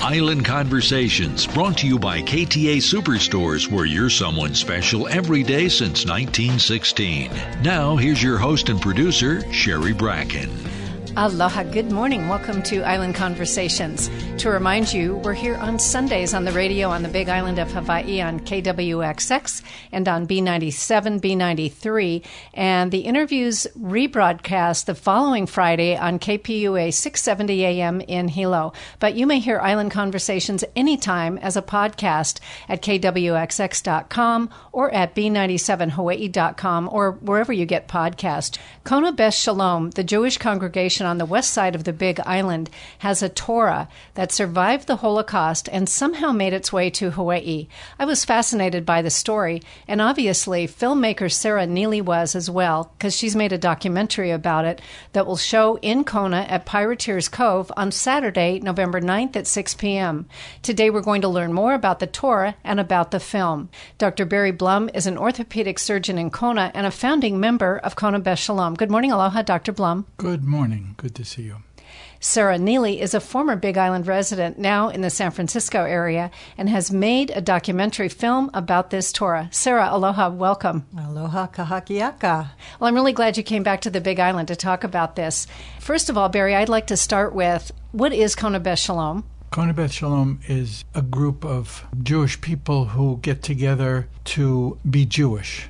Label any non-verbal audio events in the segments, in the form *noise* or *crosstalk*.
Island Conversations brought to you by KTA Superstores where you're someone special every day since 1916. Now here's your host and producer Sherry Bracken. Aloha, good morning. Welcome to Island Conversations. To remind you, we're here on Sundays on the radio on the Big Island of Hawaii on KWXX and on B97, B93. And the interviews rebroadcast the following Friday on KPUA 670 AM in Hilo. But you may hear Island Conversations anytime as a podcast at KWXX.com or at B97Hawaii.com or wherever you get podcasts. Kona Beth Shalom, the Jewish congregation on the west side of the Big Island, has a Torah that survived the Holocaust and somehow made its way to Hawaii. I was fascinated by the story, and obviously filmmaker Sara Nealy was as well, because she's made a documentary about it that will show in Kona at Pirateer's Cove on Saturday, November 9th at 6 p.m. Today we're going to learn more about the Torah and about the film. Dr. Barry Blum is an orthopedic surgeon in Kona and a founding member of Kona Beth Shalom. Good morning, aloha, Dr. Blum. Good morning. Good to see you. Sara Nealy is a former Big Island resident now in the San Francisco area and has made a documentary film about this Torah. Sara, aloha, welcome. Aloha kakahiaka. Well, I'm really glad you came back to the Big Island to talk about this. First of all, Barry, I'd like to start with what is Kona Beth Shalom? Kona Beth Shalom is a group of Jewish people who get together to be Jewish.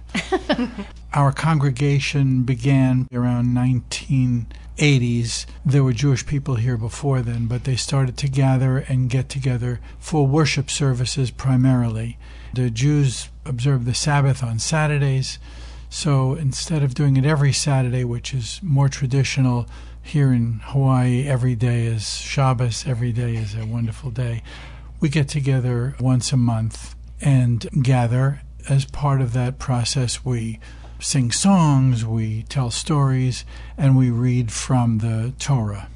*laughs* Our congregation began around 1980s. There were Jewish people here before then, but they started to gather and get together for worship services primarily. The Jews observe the Sabbath on Saturdays, so instead of doing it every Saturday, which is more traditional, here in Hawaii, every day is Shabbos, every day is a wonderful day. We get together once a month and gather. As part of that process, we sing songs, we tell stories, and we read from the Torah.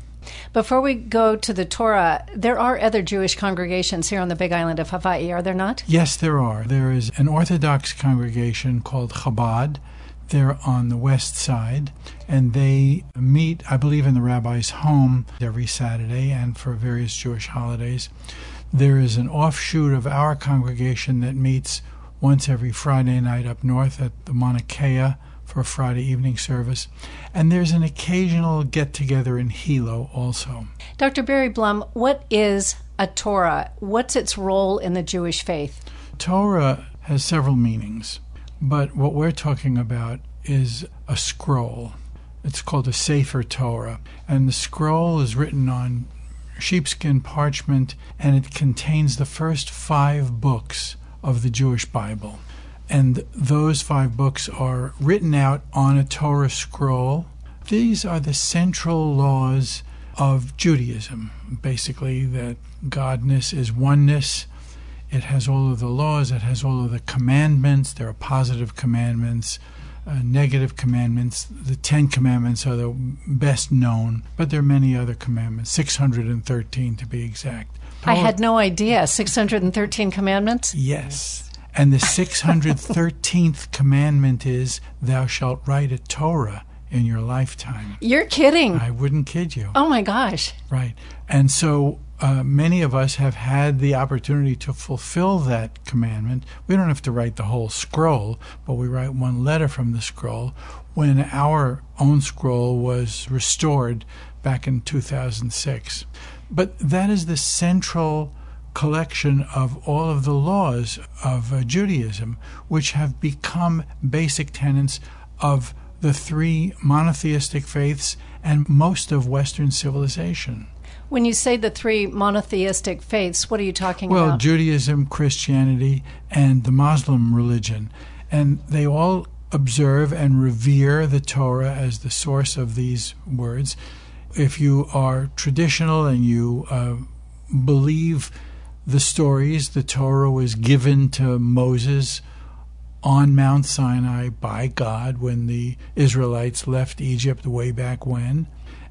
Before we go to the Torah, there are other Jewish congregations here on the Big Island of Hawaii, are there not? Yes, there are. There is an Orthodox congregation called Chabad. They're on the west side, and they meet, I believe, in the rabbi's home every Saturday and for various Jewish holidays. There is an offshoot of our congregation that meets once every Friday night up north at the Mauna Kea for a Friday evening service. And there's an occasional get together in Hilo also. Dr. Barry Blum, what is a Torah? What's its role in the Jewish faith? Torah has several meanings, but what we're talking about is a scroll. It's called a Sefer Torah, and the scroll is written on sheepskin parchment, and it contains the first five books of the Jewish Bible. And those five books are written out on a Torah scroll. These are the central laws of Judaism, basically, that Godness is oneness. It has all of the laws, it has all of the commandments. There are positive commandments, uh, negative commandments. The Ten Commandments are the best known, but there are many other commandments, 613 to be exact. I had no idea. 613 commandments? Yes. And the 613th *laughs* commandment is, Thou shalt write a Torah in your lifetime. You're kidding. I wouldn't kid you. Oh my gosh. Right. And so uh, many of us have had the opportunity to fulfill that commandment. We don't have to write the whole scroll, but we write one letter from the scroll. When our own scroll was restored back in 2006. But that is the central collection of all of the laws of uh, Judaism, which have become basic tenets of the three monotheistic faiths and most of Western civilization. When you say the three monotheistic faiths, what are you talking well, about? Well, Judaism, Christianity, and the Muslim religion. And they all observe and revere the Torah as the source of these words. If you are traditional and you uh, believe the stories, the Torah was given to Moses on Mount Sinai by God when the Israelites left Egypt way back when.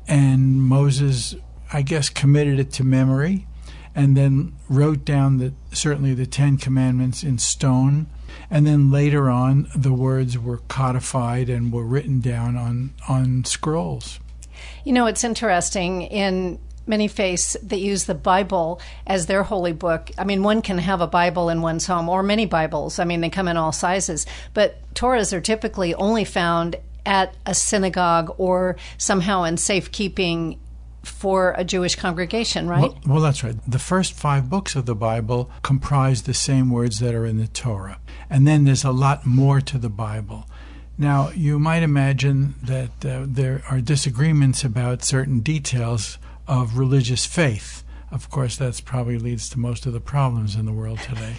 And Moses, I guess, committed it to memory and then wrote down the, certainly the Ten Commandments in stone. And then later on, the words were codified and were written down on, on scrolls. You know, it's interesting. In many faiths that use the Bible as their holy book. I mean, one can have a Bible in one's home or many Bibles. I mean, they come in all sizes, but Torahs are typically only found at a synagogue or somehow in safekeeping for a Jewish congregation, right? Well, well, that's right. The first five books of the Bible comprise the same words that are in the Torah. And then there's a lot more to the Bible. Now, you might imagine that uh, there are disagreements about certain details of religious faith. Of course, that probably leads to most of the problems in the world today.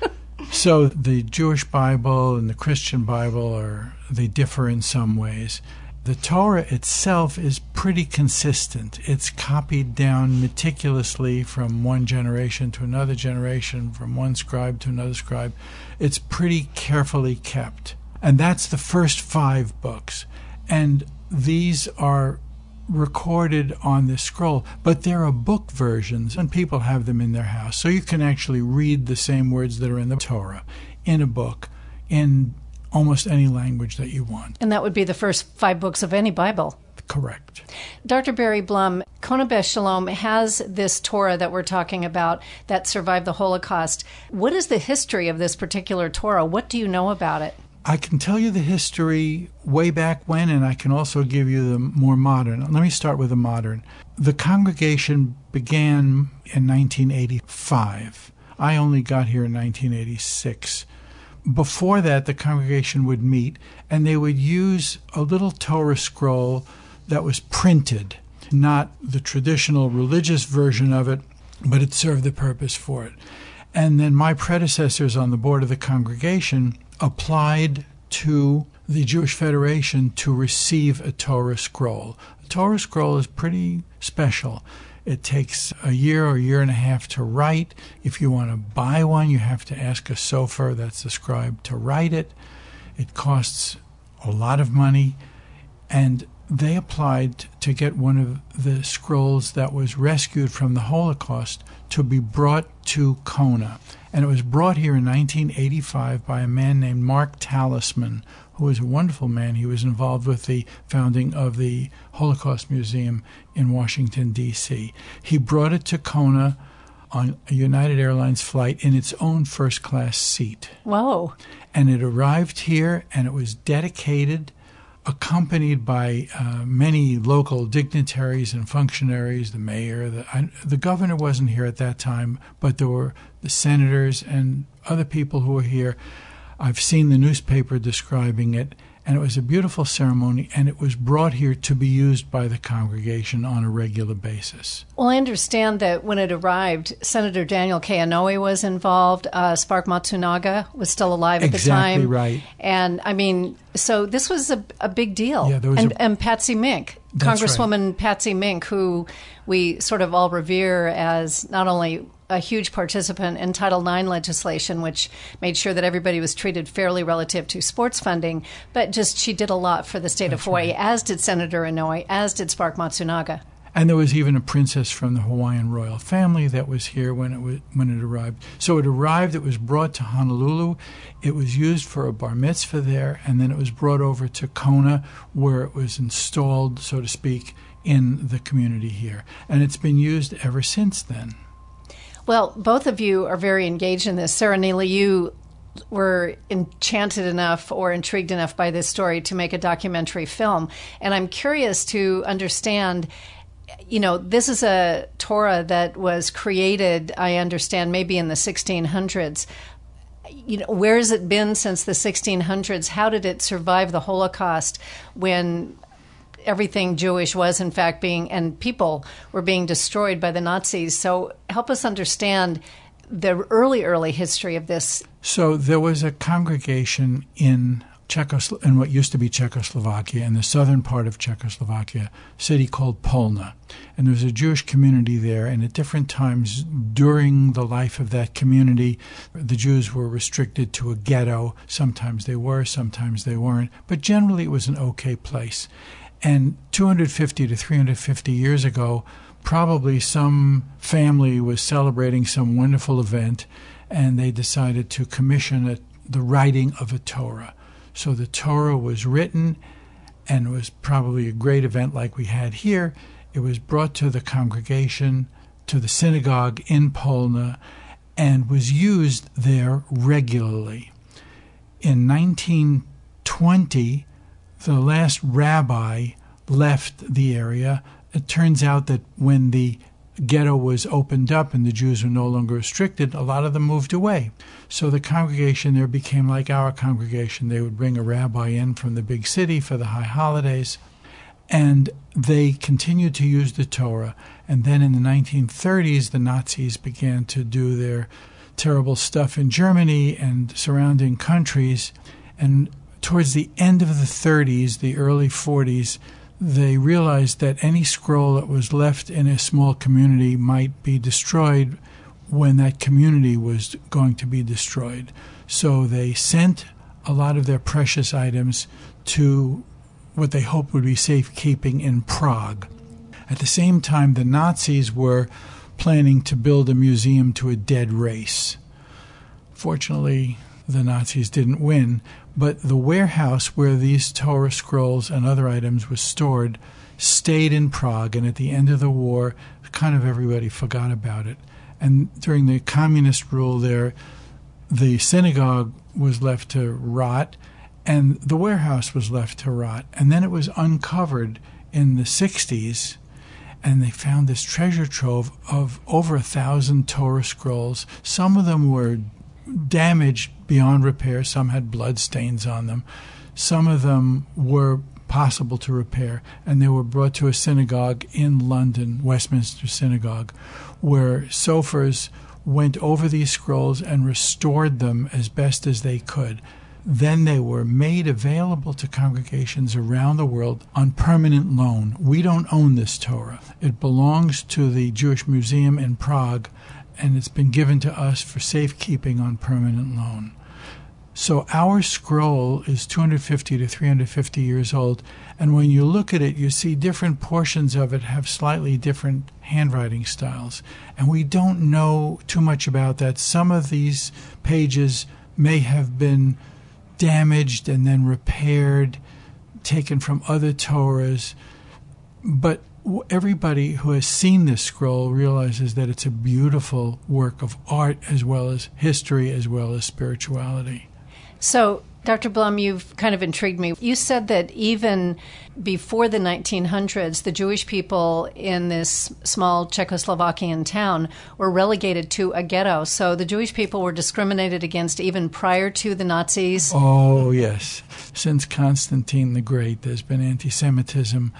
*laughs* so, the Jewish Bible and the Christian Bible are they differ in some ways. The Torah itself is pretty consistent. It's copied down meticulously from one generation to another generation, from one scribe to another scribe. It's pretty carefully kept. And that's the first five books. And these are recorded on this scroll, but there are book versions, and people have them in their house. So you can actually read the same words that are in the Torah in a book in almost any language that you want. And that would be the first five books of any Bible. Correct. Dr. Barry Blum, Koneh Shalom has this Torah that we're talking about that survived the Holocaust. What is the history of this particular Torah? What do you know about it? I can tell you the history way back when, and I can also give you the more modern. Let me start with the modern. The congregation began in 1985. I only got here in 1986. Before that, the congregation would meet and they would use a little Torah scroll that was printed, not the traditional religious version of it, but it served the purpose for it. And then my predecessors on the board of the congregation applied to the Jewish Federation to receive a Torah scroll. A Torah scroll is pretty special. It takes a year or a year and a half to write. If you want to buy one, you have to ask a sofer, that's the scribe, to write it. It costs a lot of money. And they applied to get one of the scrolls that was rescued from the Holocaust to be brought to Kona. And it was brought here in 1985 by a man named Mark Talisman, who was a wonderful man. He was involved with the founding of the Holocaust Museum in Washington, D.C. He brought it to Kona on a United Airlines flight in its own first class seat. Whoa. And it arrived here and it was dedicated accompanied by uh, many local dignitaries and functionaries, the mayor, the, I, the governor wasn't here at that time, but there were the senators and other people who were here. I've seen the newspaper describing it, and it was a beautiful ceremony, and it was brought here to be used by the congregation on a regular basis. Well, I understand that when it arrived, Senator Daniel K. Inouye was involved. Uh, Spark Matsunaga was still alive at exactly the time. Exactly right. And I mean, so this was a, a big deal. Yeah, there was and, a, and Patsy Mink, Congresswoman right. Patsy Mink, who we sort of all revere as not only a huge participant in Title IX legislation, which made sure that everybody was treated fairly relative to sports funding. But just she did a lot for the state That's of Hawaii, right. as did Senator Inouye, as did Spark Matsunaga. And there was even a princess from the Hawaiian royal family that was here when it was, when it arrived. So it arrived. It was brought to Honolulu. It was used for a bar mitzvah there, and then it was brought over to Kona, where it was installed, so to speak, in the community here. And it's been used ever since then. Well, both of you are very engaged in this. Sara Nealy, you were enchanted enough or intrigued enough by this story to make a documentary film. And I'm curious to understand you know, this is a Torah that was created, I understand, maybe in the 1600s. You know, where has it been since the 1600s? How did it survive the Holocaust when everything Jewish was, in fact, being, and people were being destroyed by the Nazis? So help us understand the early, early history of this. So there was a congregation in Czechoslo- in what used to be Czechoslovakia, in the southern part of Czechoslovakia, city called Polna. And there was a Jewish community there, and at different times during the life of that community, the Jews were restricted to a ghetto. Sometimes they were, sometimes they weren't, but generally it was an okay place. And 250 to 350 years ago, probably some family was celebrating some wonderful event, and they decided to commission a, the writing of a Torah. So the Torah was written, and it was probably a great event like we had here. It was brought to the congregation, to the synagogue in Polna, and was used there regularly. In 1920, the last rabbi left the area. It turns out that when the ghetto was opened up and the Jews were no longer restricted, a lot of them moved away. So the congregation there became like our congregation. They would bring a rabbi in from the big city for the high holidays, and they continued to use the Torah. And then in the 1930s, the Nazis began to do their terrible stuff in Germany and surrounding countries. And towards the end of the 30s, the early 40s, they realized that any scroll that was left in a small community might be destroyed when that community was going to be destroyed. So they sent a lot of their precious items to what they hoped would be safekeeping in Prague. At the same time, the Nazis were planning to build a museum to a dead race. Fortunately, the Nazis didn't win, but the warehouse where these Torah scrolls and other items were stored stayed in Prague, and at the end of the war, kind of everybody forgot about it. And during the communist rule there, the synagogue was left to rot, and the warehouse was left to rot. And then it was uncovered in the 60s, and they found this treasure trove of over a thousand Torah scrolls. Some of them were damaged beyond repair. Some had blood stains on them. Some of them were possible to repair, and they were brought to a synagogue in London, Westminster Synagogue, where Sofers went over these scrolls and restored them as best as they could. Then they were made available to congregations around the world on permanent loan. We don't own this Torah. It belongs to the Jewish Museum in Prague, and it's been given to us for safekeeping on permanent loan. So our scroll is 250 to 350 years old, and when you look at it, you see different portions of it have slightly different handwriting styles. And we don't know too much about that. Some of these pages may have been damaged and then repaired, taken from other Torahs, but everybody who has seen this scroll realizes that it's a beautiful work of art as well as history as well as spirituality. So, Dr. Blum, you've kind of intrigued me. You said that even before the 1900s, the Jewish people in this small Czechoslovakian town were relegated to a ghetto. So the Jewish people were discriminated against even prior to the Nazis. Oh, yes. Since Constantine the Great, there's been anti Semitism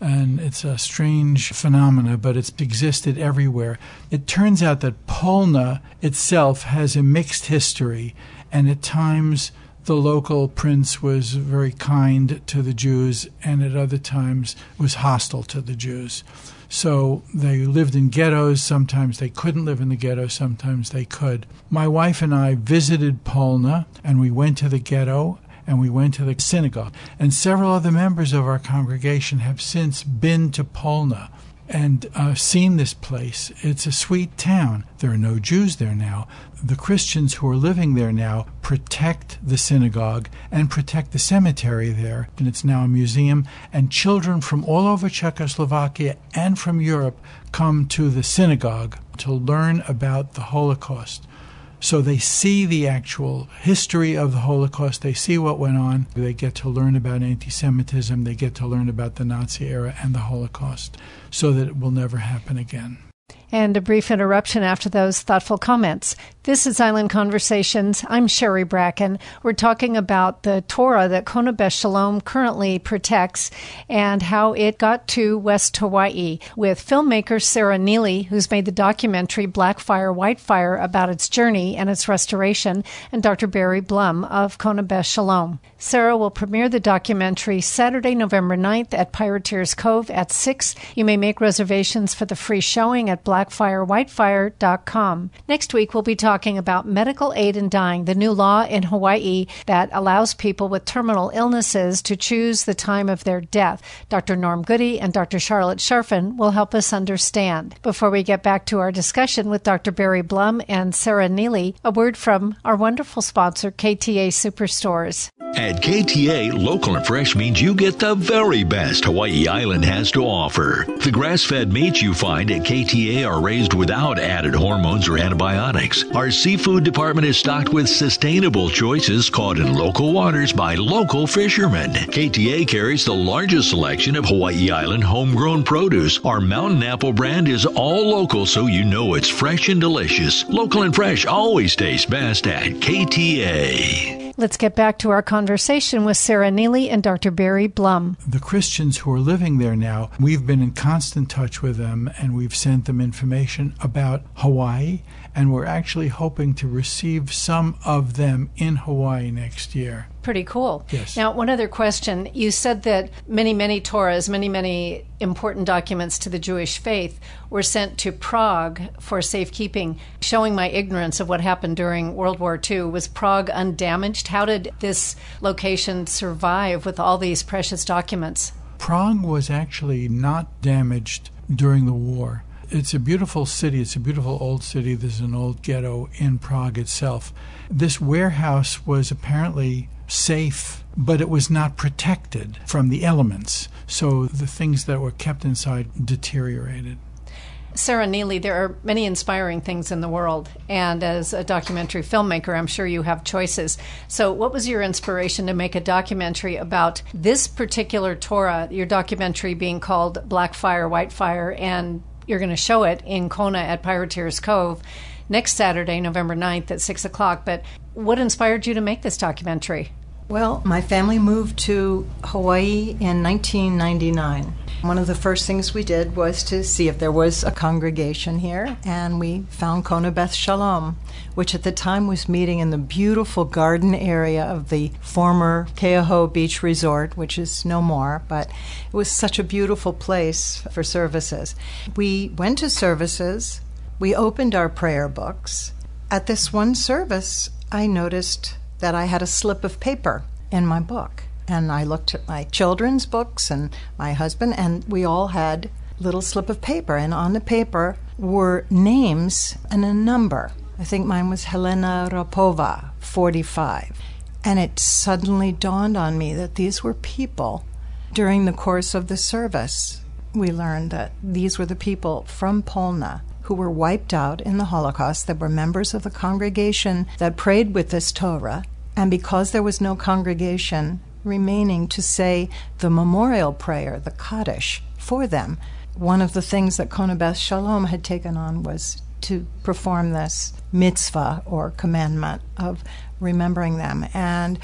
and it's a strange phenomena, but it's existed everywhere. It turns out that Polna itself has a mixed history, and at times the local prince was very kind to the Jews, and at other times was hostile to the Jews. So they lived in ghettos. Sometimes they couldn't live in the ghetto, sometimes they could. My wife and I visited Polna, and we went to the ghetto and we went to the synagogue. And several other members of our congregation have since been to Polna and uh, seen this place. It's a sweet town. There are no Jews there now. The Christians who are living there now protect the synagogue and protect the cemetery there. And it's now a museum. And children from all over Czechoslovakia and from Europe come to the synagogue to learn about the Holocaust. So they see the actual history of the Holocaust, they see what went on, they get to learn about anti Semitism, they get to learn about the Nazi era and the Holocaust, so that it will never happen again. And a brief interruption after those thoughtful comments. This is Island Conversations. I'm Sherry Bracken. We're talking about the Torah that Kona Beth Shalom currently protects and how it got to West Hawaii with filmmaker Sara Nealy, who's made the documentary Black Fire, White Fire about its journey and its restoration, and Dr. Barry Blum of Kona Beth Shalom. Sara will premiere the documentary Saturday, November 9th at Pirateer's Cove at 6. You may make reservations for the free showing at blackfirewhitefire.com. Next week, we'll be talking talking about medical aid in dying, the new law in Hawaii that allows people with terminal illnesses to choose the time of their death. Dr. Norm Goody and Dr. Charlotte Sharfen will help us understand. Before we get back to our discussion with Dr. Barry Blum and Sara Nealy, a word from our wonderful sponsor, KTA Superstores. At KTA, local and fresh means you get the very best Hawaii Island has to offer. The grass fed meats you find at KTA are raised without added hormones or antibiotics. Our seafood department is stocked with sustainable choices caught in local waters by local fishermen. KTA carries the largest selection of Hawaii Island homegrown produce. Our mountain apple brand is all local so you know it's fresh and delicious. Local and fresh always tastes best at KTA. Let's get back to our conversation with Sara Nealy and Dr. Barry Blum. The Christians who are living there now, we've been in constant touch with them and we've sent them information about Hawaii and we're actually hoping to receive some of them in Hawaii next year. Pretty cool. Yes. Now, one other question. You said that many, many Torahs, many, many important documents to the Jewish faith were sent to Prague for safekeeping. Showing my ignorance of what happened during World War II, was Prague undamaged? How did this location survive with all these precious documents? Prague was actually not damaged during the war it's a beautiful city. It's a beautiful old city. There's an old ghetto in Prague itself. This warehouse was apparently safe, but it was not protected from the elements. So the things that were kept inside deteriorated. Sara Nealy, there are many inspiring things in the world, and as a documentary filmmaker, I'm sure you have choices. So, what was your inspiration to make a documentary about this particular Torah? Your documentary being called Black Fire, White Fire, and you're going to show it in Kona at Pirateer's Cove next Saturday, November 9th at 6 o'clock. But what inspired you to make this documentary? Well, my family moved to Hawaii in 1999. One of the first things we did was to see if there was a congregation here, and we found Kona Beth Shalom, which at the time was meeting in the beautiful garden area of the former Keauhou Beach Resort, which is no more, but it was such a beautiful place for services. We went to services, we opened our prayer books. At this one service, I noticed that I had a slip of paper in my book. And I looked at my children's books and my husband, and we all had little slip of paper. And on the paper were names and a number. I think mine was Helena Rapova, 45. And it suddenly dawned on me that these were people during the course of the service. We learned that these were the people from Polna who were wiped out in the Holocaust that were members of the congregation that prayed with this Torah. And because there was no congregation remaining to say the memorial prayer, the Kaddish, for them, one of the things that Kona Beth Shalom had taken on was to perform this mitzvah or commandment of remembering them. And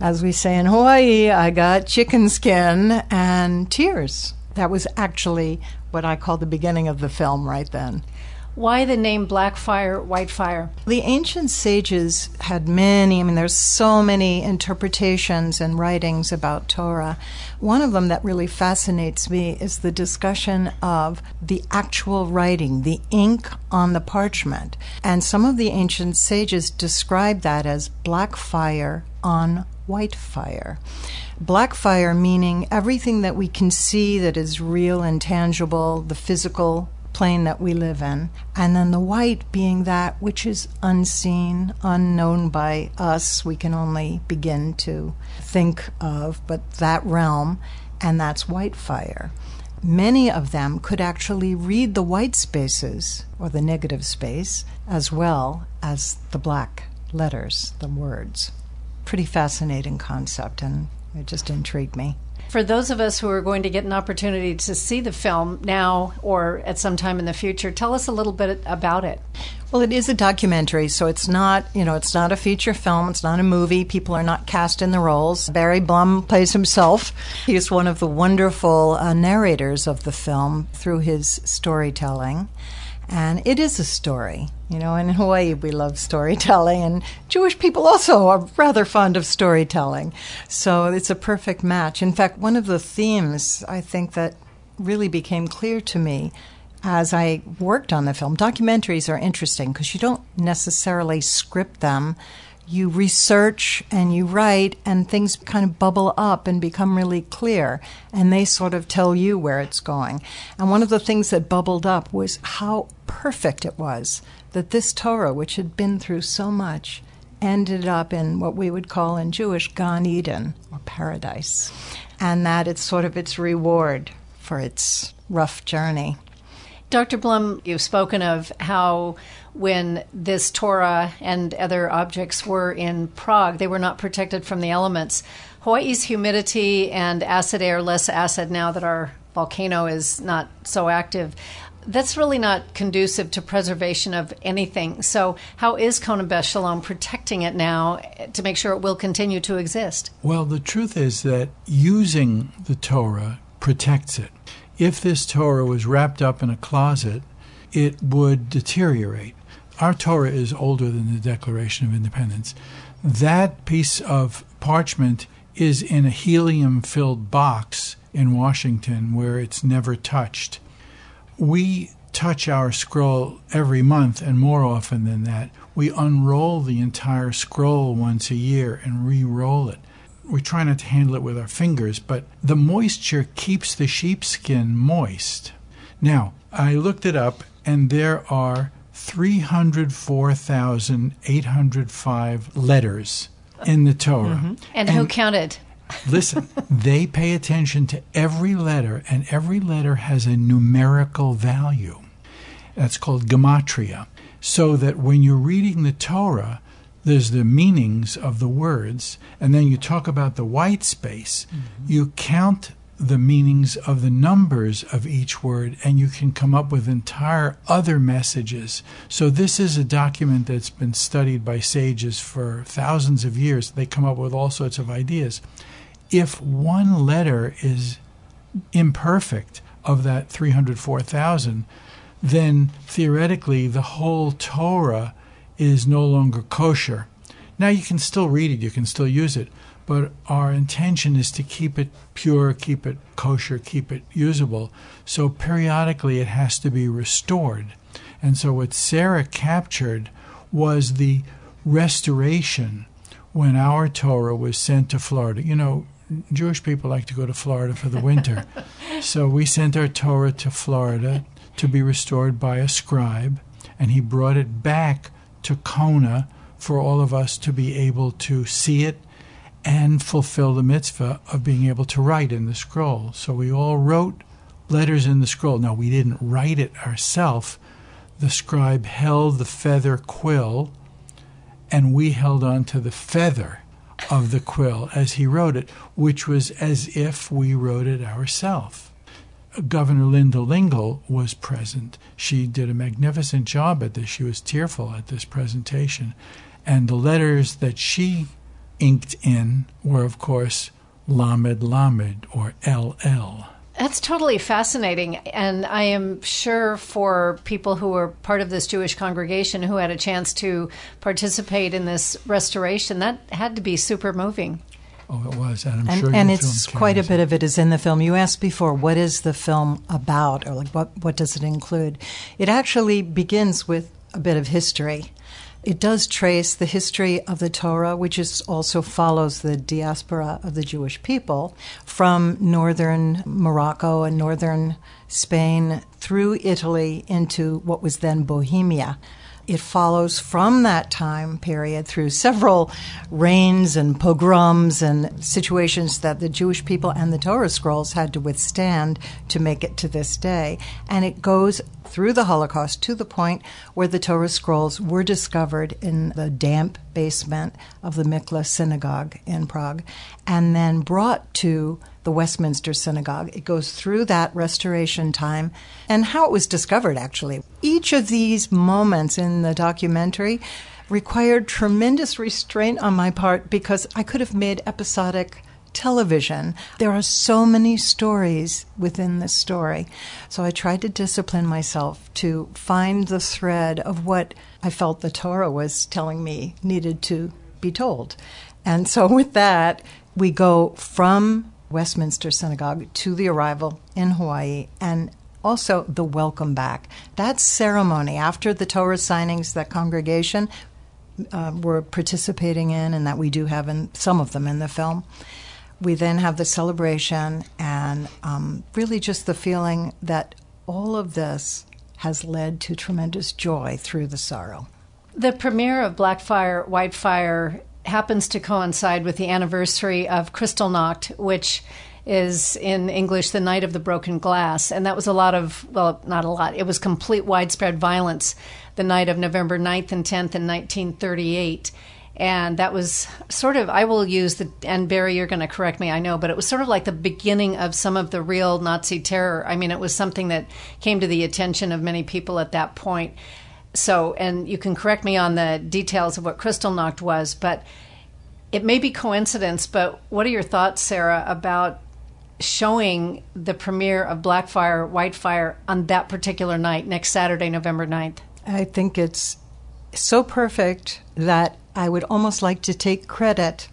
as we say in Hawaii, I got chicken skin and tears. That was actually what I call the beginning of the film right then. Why the name Black Fire, White Fire? The ancient sages had many, I mean, there's so many interpretations and writings about Torah. One of them that really fascinates me is the discussion of the actual writing, the ink on the parchment. And some of the ancient sages describe that as black fire on white fire. Black fire meaning everything that we can see that is real and tangible, the physical plane that we live in. And then the white being that which is unseen, unknown by us, we can only begin to think of, but that realm, and that's white fire. Many of them could actually read the white spaces or the negative space as well as the black letters, the words. Pretty fascinating concept, and it just intrigued me. For those of us who are going to get an opportunity to see the film now or at some time in the future, tell us a little bit about it. Well, it is a documentary, so it's not, you know, it's not a feature film, it's not a movie. People are not cast in the roles. Barry Blum plays himself. He's one of the wonderful uh, narrators of the film through his storytelling. And it is a story. You know, in Hawaii, we love storytelling, and Jewish people also are rather fond of storytelling. So it's a perfect match. In fact, one of the themes I think that really became clear to me as I worked on the film. Documentaries are interesting because you don't necessarily script them. You research and you write, and things kind of bubble up and become really clear, and they sort of tell you where it's going. And one of the things that bubbled up was how perfect it was that this Torah, which had been through so much, ended up in what we would call in Jewish Gan Eden, or paradise, and that it's sort of its reward for its rough journey. Dr. Blum, you've spoken of how when this Torah and other objects were in Prague, they were not protected from the elements. Hawaii's humidity and acid air, less acid now that our volcano is not so active, that's really not conducive to preservation of anything. So, how is Kona Beth Shalom protecting it now to make sure it will continue to exist? Well, the truth is that using the Torah protects it if this Torah was wrapped up in a closet, it would deteriorate. Our Torah is older than the Declaration of Independence. That piece of parchment is in a helium filled box in Washington where it's never touched. We touch our scroll every month and more often than that. We unroll the entire scroll once a year and re roll it we try not to handle it with our fingers, but the moisture keeps the sheepskin moist. Now, I looked it up, and there are 304,805 letters in the Torah. Mm-hmm. And, and who counted? *laughs* listen, they pay attention to every letter, and every letter has a numerical value. That's called gematria. So that when you're reading the Torah, there's the meanings of the words, and then you talk about the white space. Mm-hmm. You count the meanings of the numbers of each word, and you can come up with entire other messages. So, this is a document that's been studied by sages for thousands of years. They come up with all sorts of ideas. If one letter is imperfect of that 304,000, then theoretically the whole Torah is no longer kosher. Now you can still read it, you can still use it, but our intention is to keep it pure, keep it kosher, keep it usable. So periodically it has to be restored. And so what Sara captured was the restoration when our Torah was sent to Florida. You know, Jewish people like to go to Florida for the winter. *laughs* so we sent our Torah to Florida to be restored by a scribe, and he brought it back to Kona for all of us to be able to see it and fulfill the mitzvah of being able to write in the scroll. So we all wrote letters in the scroll. Now, we didn't write it ourselves. The scribe held the feather quill, and we held on to the feather of the quill as he wrote it, which was as if we wrote it ourselves. Governor Linda Lingle was present. She did a magnificent job at this. She was tearful at this presentation. And the letters that she inked in were, of course, Lamed Lamed or LL. That's totally fascinating. And I am sure for people who were part of this Jewish congregation who had a chance to participate in this restoration, that had to be super moving. Oh, it was, and I'm and, sure. And it's quite a bit of it is in the film. You asked before, what is the film about, or like what what does it include? It actually begins with a bit of history. It does trace the history of the Torah, which is also follows the diaspora of the Jewish people from northern Morocco and northern Spain through Italy into what was then Bohemia. It follows from that time period through several reigns and pogroms and situations that the Jewish people and the Torah scrolls had to withstand to make it to this day. And it goes through the Holocaust to the point where the Torah scrolls were discovered in the damp basement of the Michle synagogue in Prague and then brought to the Westminster Synagogue. It goes through that restoration time and how it was discovered actually each of these moments in the documentary required tremendous restraint on my part because I could have made episodic television. There are so many stories within this story. So I tried to discipline myself to find the thread of what I felt the Torah was telling me needed to be told. And so with that, we go from Westminster Synagogue to the arrival in Hawaii and also the welcome back. That ceremony after the Torah signings, that congregation uh, were participating in, and that we do have in some of them in the film we then have the celebration and um, really just the feeling that all of this has led to tremendous joy through the sorrow. The premiere of Black Fire, White Fire happens to coincide with the anniversary of Kristallnacht, which is in English the Night of the Broken Glass. And that was a lot of, well, not a lot, it was complete widespread violence the night of November 9th and 10th in 1938 and that was sort of i will use the and barry you're going to correct me i know but it was sort of like the beginning of some of the real nazi terror. I mean it was something that came to the attention of many people at that point so and you can correct me on the details of what Crystal kristallnacht was but it may be coincidence but what are your thoughts sara about showing the premiere of blackfire whitefire on that particular night next saturday november 9th i think it's so perfect that I would almost like to take credit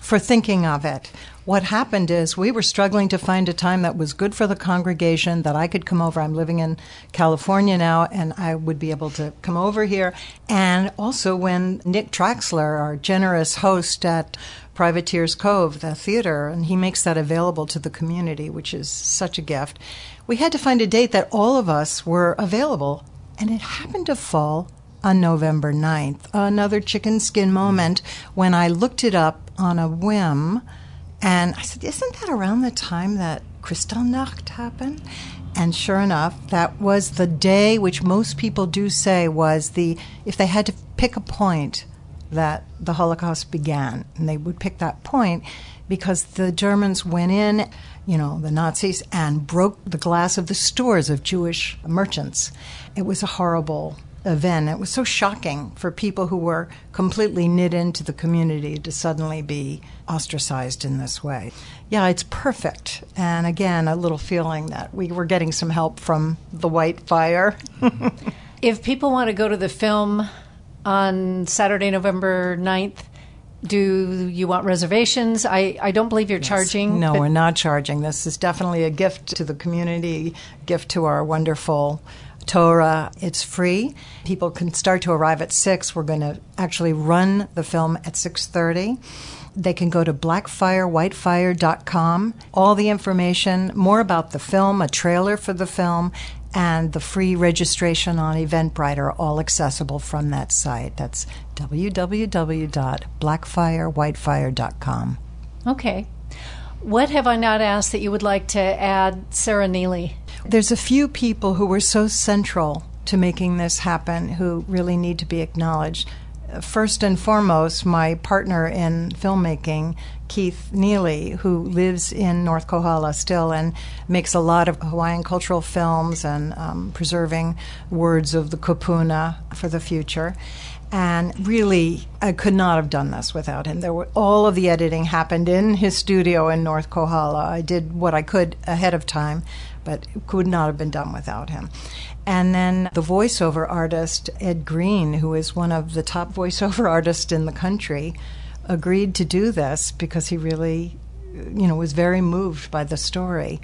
for thinking of it. What happened is we were struggling to find a time that was good for the congregation, that I could come over. I'm living in California now, and I would be able to come over here. And also, when Nick Traxler, our generous host at Privateers Cove, the theater, and he makes that available to the community, which is such a gift, we had to find a date that all of us were available. And it happened to fall on November 9th. Another chicken skin moment when I looked it up on a whim and I said, Isn't that around the time that Kristallnacht happened? And sure enough, that was the day which most people do say was the, if they had to pick a point that the Holocaust began, and they would pick that point because the Germans went in, you know, the Nazis, and broke the glass of the stores of Jewish merchants. It was a horrible event. It was so shocking for people who were completely knit into the community to suddenly be ostracized in this way. Yeah, it's perfect. And again, a little feeling that we were getting some help from the white fire. *laughs* if people want to go to the film on Saturday, November 9th, do you want reservations? I, I don't believe you're yes. charging. No, we're not charging. This is definitely a gift to the community, gift to our wonderful Torah. It's free. People can start to arrive at 6. We're going to actually run the film at 6:30. They can go to blackfirewhitefire.com. All the information, more about the film, a trailer for the film, and the free registration on Eventbrite are all accessible from that site. That's www.blackfirewhitefire.com. Okay. What have I not asked that you would like to add, Sara Nealy? There's a few people who were so central to making this happen who really need to be acknowledged. First and foremost, my partner in filmmaking, Keith Nealy, who lives in North Kohala still and makes a lot of Hawaiian cultural films and um, preserving words of the kupuna for the future. And really, I could not have done this without him. There were, all of the editing happened in his studio in North Kohala. I did what I could ahead of time, but it could not have been done without him. And then the voiceover artist, Ed Green, who is one of the top *laughs* voiceover artists in the country, agreed to do this because he really, you know, was very moved by the story.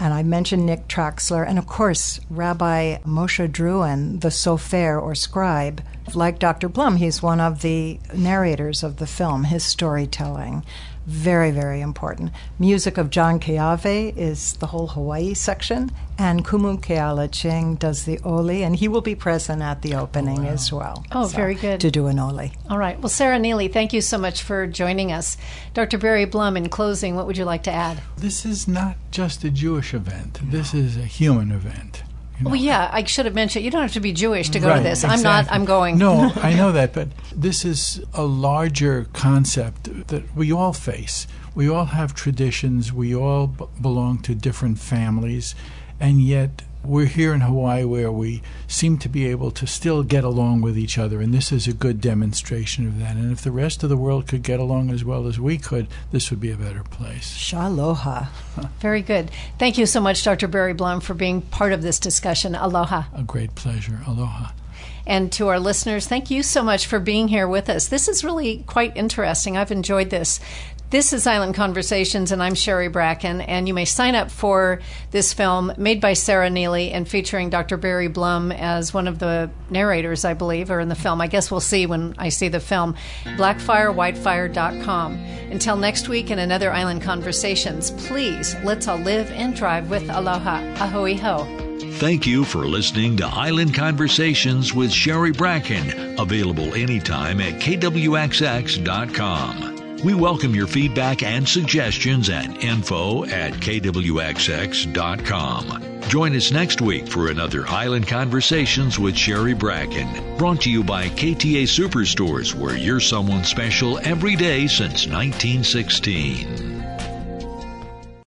And I mentioned Nick Traxler, and of course, Rabbi Moshe Druin, the sofer or scribe. Like Dr. Blum, he's one of the narrators of the film, his storytelling very, very important. Music of John Keawe is the whole Hawaii section, and Kumu Keala Ching does the Oli, and he will be present at the opening oh, wow. as well. Oh, so, very good. To do an Oli. All right. Well, Sara Nealy, thank you so much for joining us. Dr. Barry Blum, in closing, what would you like to add? This is not just a Jewish event, this is a human event. You know? Well, yeah, I should have mentioned you don't have to be Jewish to go right, to this. Exactly. I'm not. I'm going. No, *laughs* I know that, but this is a larger concept that we all face. we all have traditions, we all b- belong to different families, and yet we're here in Hawaii where we seem to be able to still get along with each other, and this is a good demonstration of that. And if the rest of the world could get along as well as we could, this would be a better place. Shaloha. *laughs* Very good. Thank you so much, Dr. Barry Blum, for being part of this discussion. Aloha. A great pleasure. Aloha. And to our listeners, thank you so much for being here with us. This is really quite interesting. I've enjoyed this. This is Island Conversations, and I'm Sherry Bracken. And you may sign up for this film made by Sara Nealy and featuring Dr. Barry Blum as one of the narrators, I believe, or in the film. I guess we'll see when I see the film. BlackFireWhiteFire.com. Until next week in another Island Conversations, please let's all live and drive with aloha. Ahui ho. Thank you for listening to Island Conversations with Sherry Bracken, available anytime at kwxx.com. We welcome your feedback and suggestions at info at kwxx.com. Join us next week for another Island Conversations with Sherry Bracken, brought to you by KTA Superstores, where you're someone special every day since 1916.